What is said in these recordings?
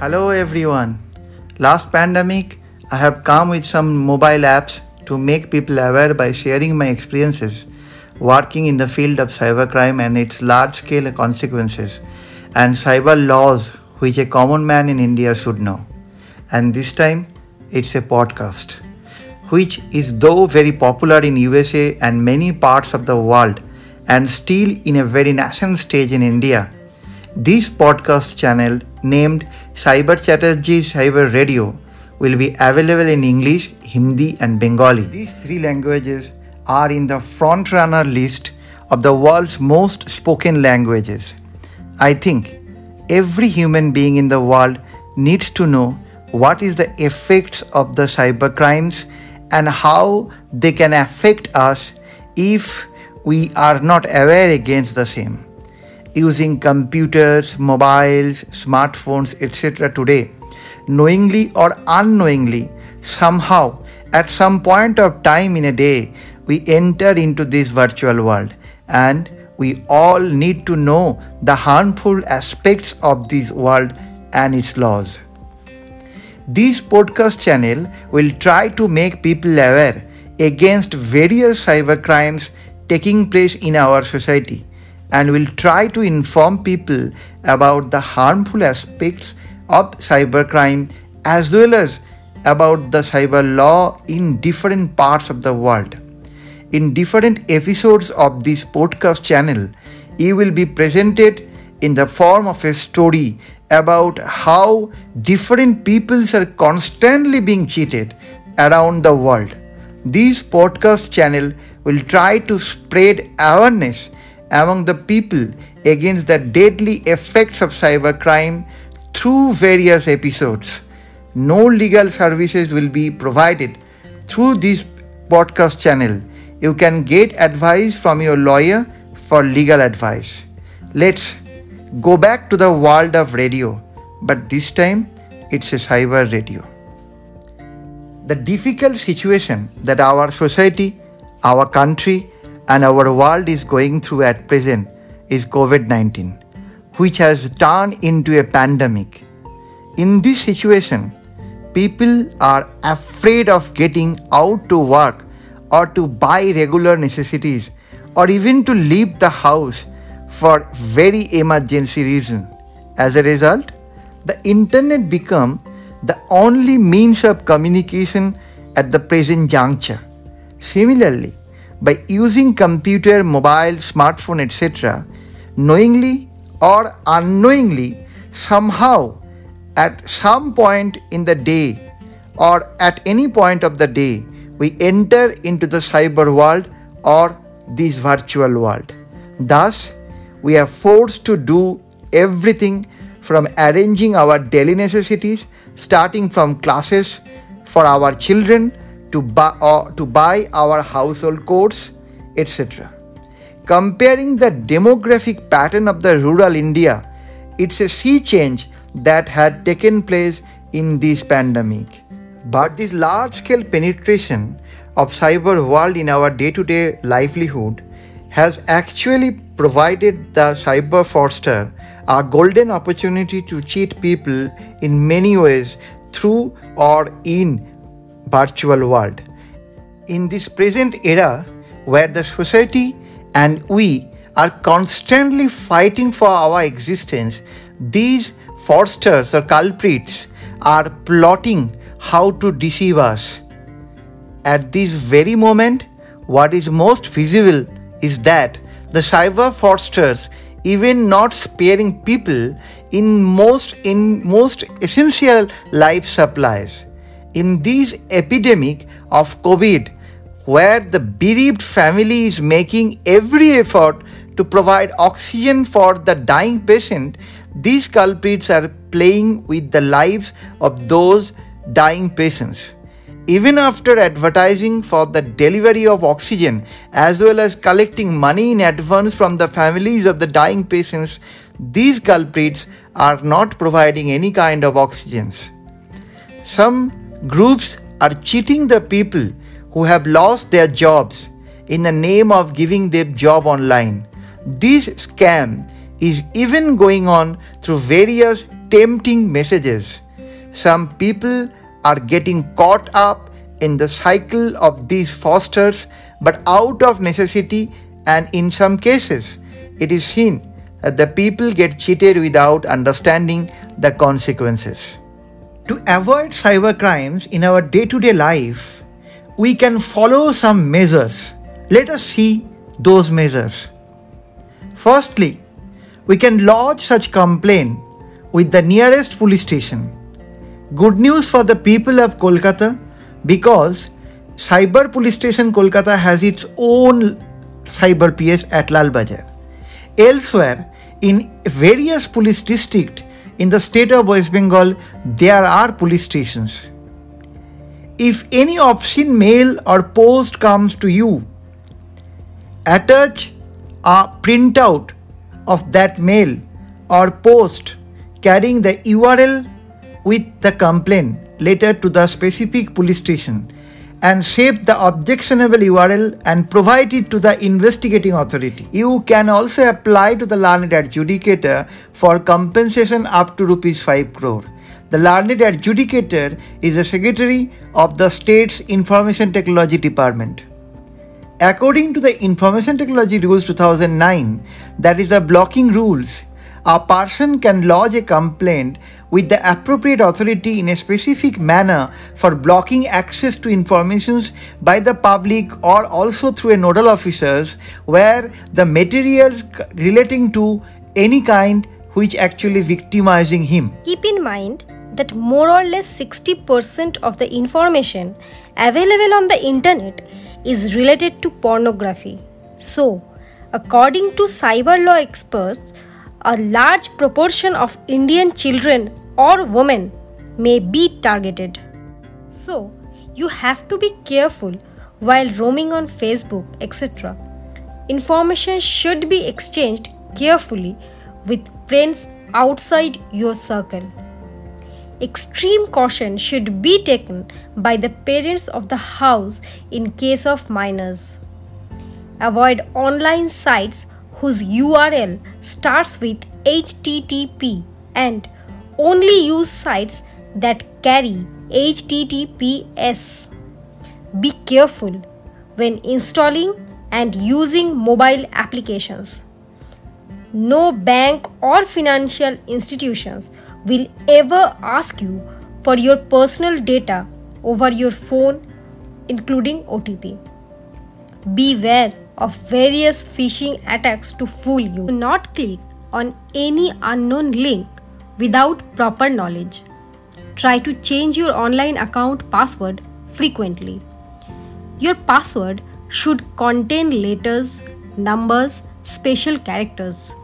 Hello everyone. Last pandemic, I have come with some mobile apps to make people aware by sharing my experiences working in the field of cybercrime and its large scale consequences and cyber laws which a common man in India should know. And this time, it's a podcast which is though very popular in USA and many parts of the world and still in a very nascent stage in India. This podcast channel named Cyber Chatterjee Cyber Radio will be available in English, Hindi and Bengali. These three languages are in the front runner list of the world's most spoken languages. I think every human being in the world needs to know what is the effects of the cyber crimes and how they can affect us if we are not aware against the same. Using computers, mobiles, smartphones, etc. today, knowingly or unknowingly, somehow, at some point of time in a day, we enter into this virtual world and we all need to know the harmful aspects of this world and its laws. This podcast channel will try to make people aware against various cyber crimes taking place in our society and will try to inform people about the harmful aspects of cybercrime as well as about the cyber law in different parts of the world. In different episodes of this podcast channel, you will be presented in the form of a story about how different peoples are constantly being cheated around the world. This podcast channel will try to spread awareness among the people against the deadly effects of cybercrime through various episodes. No legal services will be provided through this podcast channel. You can get advice from your lawyer for legal advice. Let's go back to the world of radio, but this time it's a cyber radio. The difficult situation that our society, our country, and our world is going through at present is COVID 19, which has turned into a pandemic. In this situation, people are afraid of getting out to work or to buy regular necessities or even to leave the house for very emergency reason. As a result, the internet become the only means of communication at the present juncture. Similarly, by using computer, mobile, smartphone, etc., knowingly or unknowingly, somehow at some point in the day or at any point of the day, we enter into the cyber world or this virtual world. Thus, we are forced to do everything from arranging our daily necessities, starting from classes for our children to buy, or uh, to buy our household codes, etc. Comparing the demographic pattern of the rural India, it's a sea change that had taken place in this pandemic. But this large scale penetration of cyber world in our day to day livelihood has actually provided the cyber fraudster a golden opportunity to cheat people in many ways through or in virtual world. In this present era where the society and we are constantly fighting for our existence, these fraudsters or culprits are plotting how to deceive us. At this very moment, what is most visible is that the cyber fraudsters even not sparing people in most in most essential life supplies in this epidemic of covid where the bereaved family is making every effort to provide oxygen for the dying patient these culprits are playing with the lives of those dying patients. Even after advertising for the delivery of oxygen as well as collecting money in advance from the families of the dying patients, these culprits are not providing any kind of oxygens. Some groups are cheating the people who have lost their jobs in the name of giving them job online. This scam is even going on through various tempting messages. Some people are getting caught up in the cycle of these fosters, but out of necessity, and in some cases, it is seen that the people get cheated without understanding the consequences. To avoid cyber crimes in our day to day life, we can follow some measures. Let us see those measures. Firstly, we can lodge such complaint with the nearest police station. Good news for the people of Kolkata because Cyber Police Station Kolkata has its own cyber PS at Lal. Elsewhere, in various police districts in the state of West Bengal, there are police stations. If any obscene mail or post comes to you, attach a printout of that mail or post carrying the URL with the complaint letter to the specific police station and save the objectionable URL and provide it to the investigating authority. You can also apply to the learned adjudicator for compensation up to rupees 5 crore. The learned adjudicator is the secretary of the state's information technology department. According to the Information Technology Rules 2009, that is the blocking rules, a person can lodge a complaint with the appropriate authority in a specific manner for blocking access to informations by the public or also through a nodal officers where the materials relating to any kind which actually victimizing him. Keep in mind that more or less 60% of the information available on the internet is related to pornography. So, according to cyber law experts, a large proportion of Indian children or women may be targeted. So, you have to be careful while roaming on Facebook, etc. Information should be exchanged carefully with friends outside your circle. Extreme caution should be taken by the parents of the house in case of minors. Avoid online sites whose URL starts with HTTP and only use sites that carry HTTPS. Be careful when installing and using mobile applications. No bank or financial institutions will ever ask you for your personal data over your phone, including OTP. Beware of various phishing attacks to fool you. Do not click on any unknown link without proper knowledge. Try to change your online account password frequently. Your password should contain letters, numbers, special characters.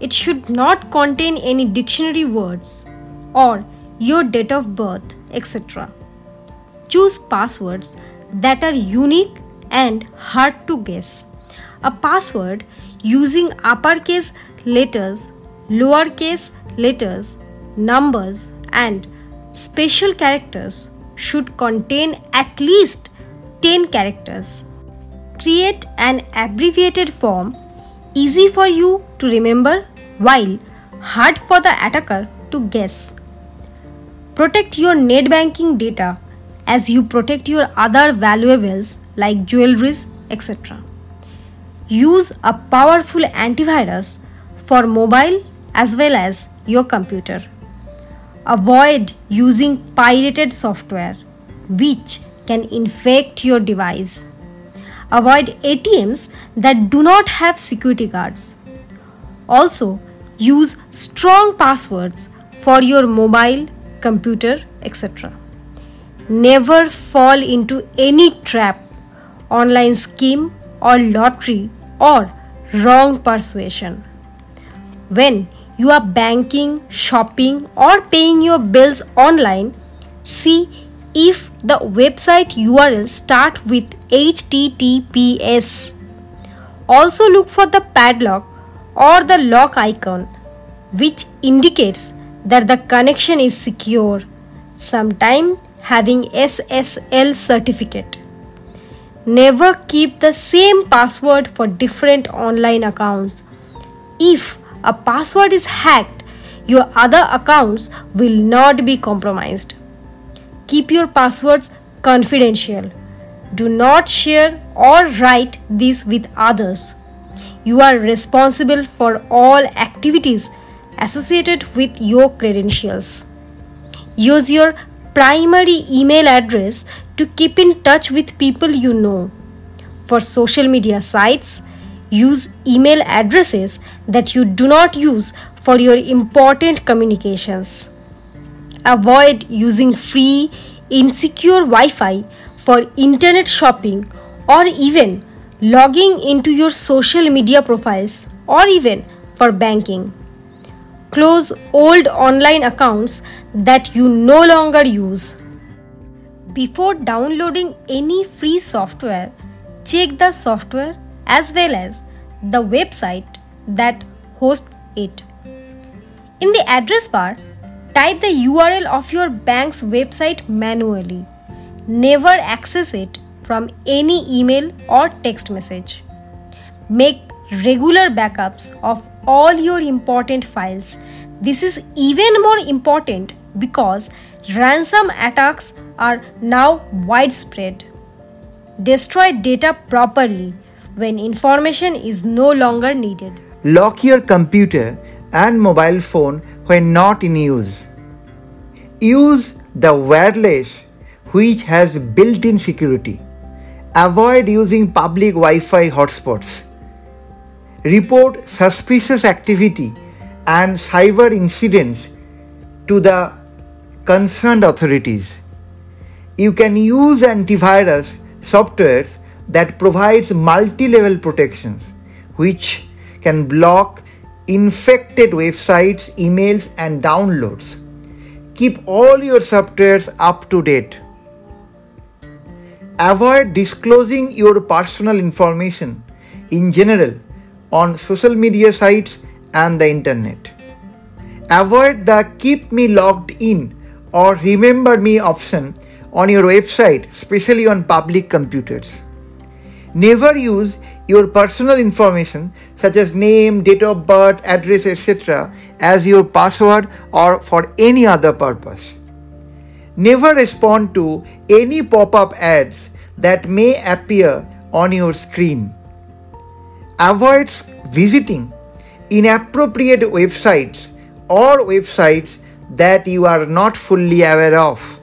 It should not contain any dictionary words or your date of birth, etc. Choose passwords that are unique and hard to guess. A password using uppercase letters, lowercase letters, numbers, and special characters should contain at least 10 characters. Create an abbreviated form easy for you to remember while hard for the attacker to guess. Protect your net banking data as you protect your other valuables like jewelries, etc. Use a powerful antivirus for mobile as well as your computer. Avoid using pirated software which can infect your device. Avoid ATMs that do not have security guards. Also, use strong passwords for your mobile, computer, etc. Never fall into any trap, online scheme, or lottery or wrong persuasion. When you are banking, shopping, or paying your bills online, see if the website URL start with HTTPS. Also look for the padlock or the lock icon which indicates that the connection is secure, sometime having SSL certificate. Never keep the same password for different online accounts. If a password is hacked, your other accounts will not be compromised. Keep your passwords confidential. Do not share or write this with others. You are responsible for all activities associated with your credentials. Use your primary email address to keep in touch with people you know. For social media sites, use email addresses that you do not use for your important communications. Avoid using free, insecure Wi Fi for internet shopping or even logging into your social media profiles or even for banking. Close old online accounts that you no longer use. Before downloading any free software, check the software as well as the website that hosts it. In the address bar, type the URL of your bank's website manually. Never access it from any email or text message. Make regular backups of all your important files. This is even more important because ransom attacks are now widespread. Destroy data properly when information is no longer needed. Lock your computer and mobile phone when not in use. Use the wireless which has built in security. Avoid using public Wi Fi hotspots. Report suspicious activity and cyber incidents to the concerned authorities. You can use antivirus softwares that provides multi-level protections which can block infected websites, emails and downloads. Keep all your softwares up to date Avoid disclosing your personal information in general on social media sites and the internet. Avoid the keep me logged in or remember me option on your website, especially on public computers. Never use your personal information such as name, date of birth, address, etc. as your password or for any other purpose. Never respond to any pop up ads that may appear on your screen. Avoid visiting inappropriate websites or websites that you are not fully aware of.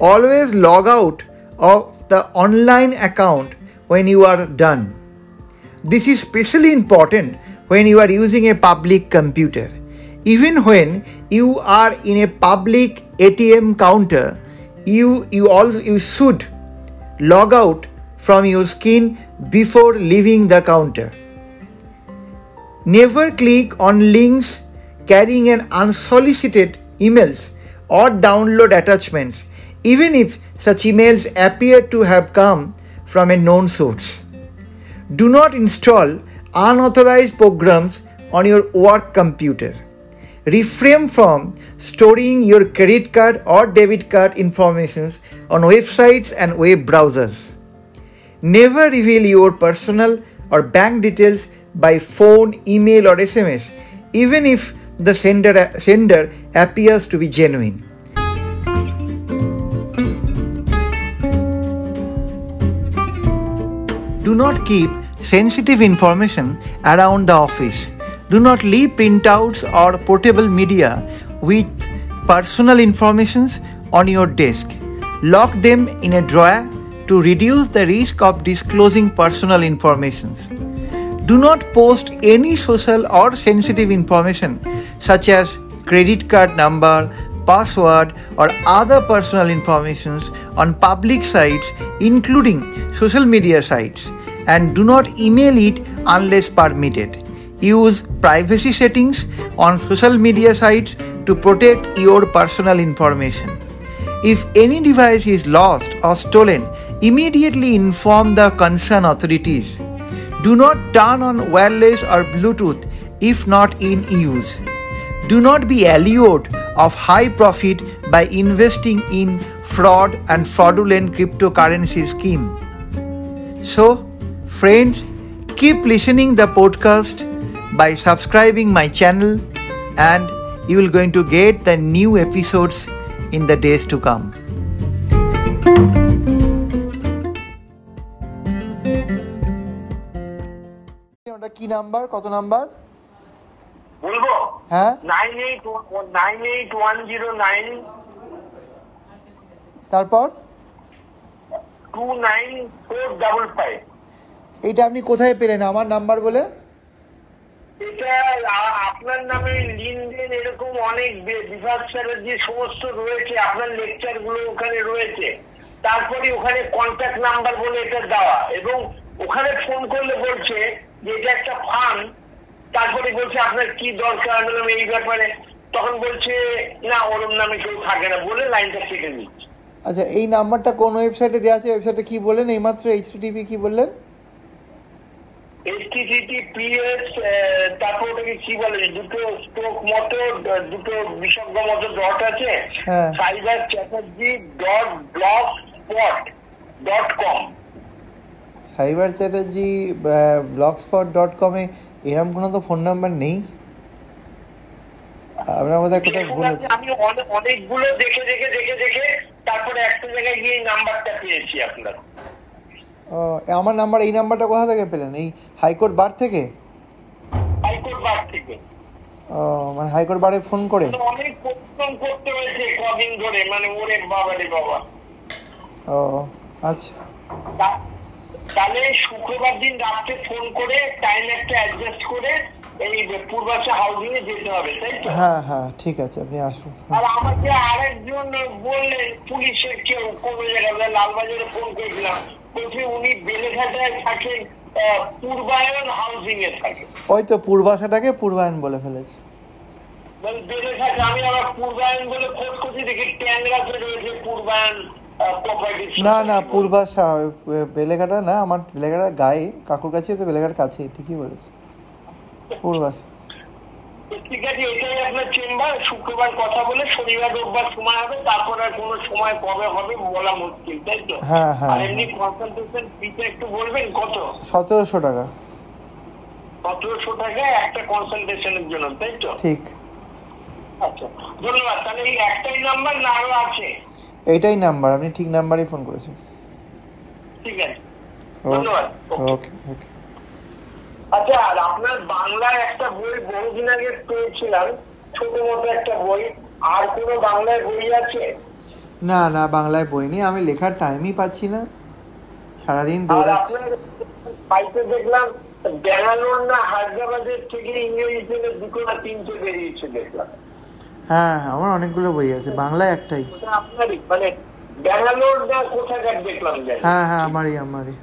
Always log out of the online account when you are done. This is especially important when you are using a public computer. Even when you are in a public ATM counter, you, you also you should log out from your screen before leaving the counter. Never click on links carrying an unsolicited emails or download attachments even if such emails appear to have come from a known source. Do not install unauthorized programs on your work computer. Refrain from storing your credit card or debit card information on websites and web browsers. Never reveal your personal or bank details by phone, email, or SMS, even if the sender, sender appears to be genuine. Do not keep sensitive information around the office do not leave printouts or portable media with personal informations on your desk. Lock them in a drawer to reduce the risk of disclosing personal information. Do not post any social or sensitive information such as credit card number, password, or other personal informations on public sites, including social media sites, and do not email it unless permitted. Use privacy settings on social media sites to protect your personal information. If any device is lost or stolen, immediately inform the concerned authorities. Do not turn on wireless or Bluetooth if not in use. Do not be allured of high profit by investing in fraud and fraudulent cryptocurrency scheme. So, friends, keep listening the podcast by subscribing my channel and you will going to get the new episodes in the days to come. ওটা কি number কত number বলবো হ্যাঁ nine eight nine eight one zero nine তারপর two nine four double five এইটা আপনি কোথায় পেলেন? আমার নাম্বার বলে? এটা আপনার নামে লিনদেন এরকম অনেক বিভাগ স্যারের যে সমস্ত রয়েছে আপনার লেকচারগুলো ওখানে রয়েছে। তারপরে ওখানে কন্ট্যাক্ট নাম্বার বলে এটা দেওয়া। এবং ওখানে ফোন করলে বলছে যে এটা একটা ফান্ড তারপরে বলছে আপনার কি দরকার? বললাম এই ব্যাপারে। তখন বলছে না ওরম নামে কেউ থাকে না। বলে লাইনটা কেটে দিচ্ছে আচ্ছা এই নাম্বারটা কোন ওয়েবসাইটে দেওয়া আছে? ওয়েবসাইটে কি বললেন? এইমাত্র এইচটিটিপি কি বললেন? এইচটিটিপিএস তারপর ওটাকে কি বলে দুটো স্ট্রোক মতো দুটো বিসর্গ মতো ডট আছে। Cyber Chatterjee dot Blogspot dot com cyber Chatterjee Blogspot dot কমে এরকম কোনো তো ফোন নাম্বার নেই? আপনার বোধহয় কোথাও ভুল আমি অনেকগুলো দেখে দেখে দেখে দেখে তারপরে একটা জায়গায় গিয়ে নাম্বারটা পেয়েছি আপনার। আমার নাম্বার এই নাম্বারটা কোথা থেকে পেলেন? এই হাইকোর্ট বার থেকে? হাইকোর্ট বার থেকে। ও মানে হাইকোর্ট বারে ফোন করে? অনেক পরিশ্রম করতে হয়েছে কদিন ধরে মানে ওরে বাবা রে বাবা। ও আচ্ছা। তাহলে শুক্রবার দিন রাত্রে ফোন করে টাইম একটা অ্যাডজাস্ট করে এই পূর্বাশা হাউজিং এ যেতে হবে তাই তো? হ্যাঁ হ্যাঁ ঠিক আছে আপনি আসুন। আর আমাকে আরেকজন বললেন পুলিশের কেউ কোনো জায়গায়? লালবাজারে ফোন করেছিলাম। বলছে উনি বেলেঘাটায় থাকেন পূর্বায়ন হাউজিং এ থাকে। ওই তো পূর্বাশাটাকে পূর্বায়ন বলে ফেলেছে। মানে বেলেঘাটা আমি আবার পূর্বায়ন বলে খোঁজ করছি দেখি ট্যাংরাতে রয়েছে পূর্বায়ন না না পূর্বাশা বেলেঘাটা না আমার বেলেঘাটার গায়ে কাকুর কাছে তো বেলেঘাটার কাছে ঠিকই বলেছে। পূর্বাশা। ঠিক আছে এটাই আপনার চেম্বার শুক্রবার কথা বলে শনিবার রোববার সময় হবে তারপর আর কোনো সময় কবে হবে বলা মুশকিল তাই তো? হ্যাঁ, হ্যাঁ, আর এমনি কনসালটেশন ফিটা একটু বলবেন কত? সতেরোশো টাকা। সতেরোশো টাকা একটা কনসালটেশনের জন্য তাই তো? ঠিক। আচ্ছা ধন্যবাদ। তাহলে এই একটাই নাম্বার না আরও আছে? এইটাই নাম্বার আপনি ঠিক নাম্বারেই ফোন করেছেন। ঠিক আছে। ধন্যবাদ। ওকে ওকে। আচ্ছা আর আপনার বাংলায় একটা বই বহুদিন আগে পেয়েছিলাম ছোট মতো একটা বই। আর কোনো বাংলায় বই আছে? না না বাংলায় বই নেই। আমি লেখার টাইমই পাচ্ছি না। সারাদিন দৌড়াচ্ছি। আপনার দেখলাম ব্যাঙ্গালোর না হায়দ্রাবাদের থেকে ইংরেজিতে দুটো না তিনটে বেরিয়েছে দেখলাম। হ্যাঁ আমার অনেকগুলো বই আছে। বাংলায় একটাই। আপনারই মানে ব্যাঙ্গালোর না কোথাকার দেখলাম হ্যাঁ হ্যাঁ আমারই আমারই।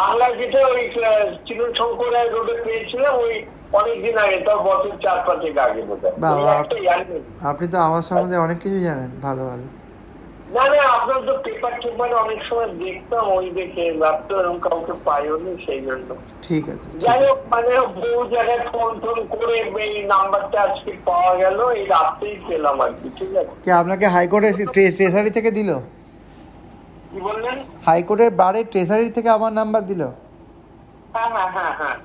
বাংলায় যেটা ওই চিরুন শঙ্কর রোডে পেয়েছিলাম ওই অনেকদিন আগে বছর চার পাঁচেক আগে বোধ। আপনি তো আমার সম্বন্ধে অনেক কিছু জানেন ভালো ভালো। না না আপনার তো পেপার টেপার অনেক সময় দেখতাম ওই দেখে ভাবতো এরকম কাউকে পাইও নি সেই জন্য। ঠিক আছে যাই হোক মানে বহু জায়গায় ফোন টোন করে এই নাম্বারটা আজকে পাওয়া গেল এই রাত্রেই পেলাম আর কি ঠিক আছে। কে আপনাকে হাইকোর্টে ট্রেসারি থেকে দিল? কি বললেন? হাইকোর্টের বারে ট্রেসারি থেকে আমার নাম্বার দিল। হ্যাঁ হ্যাঁ হ্যাঁ হ্যাঁ।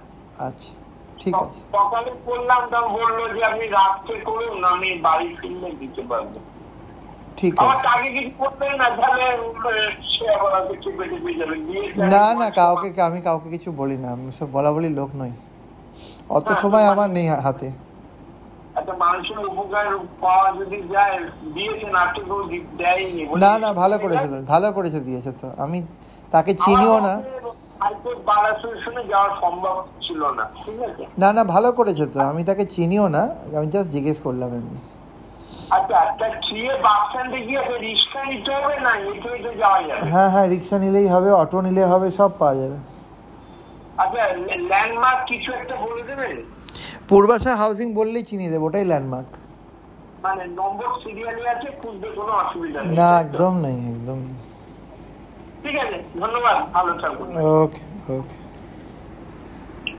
আচ্ছা ঠিক আছে। সকালে করলাম বলল যে আপনি রাত্রে করুন আমি বাড়ি ফিরলে দিতে পারব। ঠিক আছে। না না কাউকে আমি কাউকে কিছু বলি না আমি সব বলা বলি লোক নই। অত সময় আমার নেই হাতে। একটা মানুষের উপকার পাওয়া যদি যায় দিয়েছেন আজকে কেউ দেয়নি। না না ভালো করেছে তো ভালো করেছে দিয়েছে তো। আমি তাকে চিনিও না। না না ভালো করেছে তো। আমি তাকে চিনিও না। আমি জাস্ট জিজ্ঞেস করলাম এমনি। আচ্ছা হ্যাঁ হ্যাঁ রিক্সা নিলেই হবে অটো নিলে হবে সব পাওয়া যাবে। আচ্ছা ল্যান্ডমার্ক কিছু একটা বলে দেবেন? পূর্বাশা হাউসিং বললেই চিনিয়ে দেবো ওটাই ল্যান্ডমার্ক মানে নম্বর সিরিয়ালে আছে খুঁজতে কোনো অসুবিধা নেই। না একদম নেই একদম নেই। ঠিক আছে ধন্যবাদ ভালো থাকুন। ওকে ওকে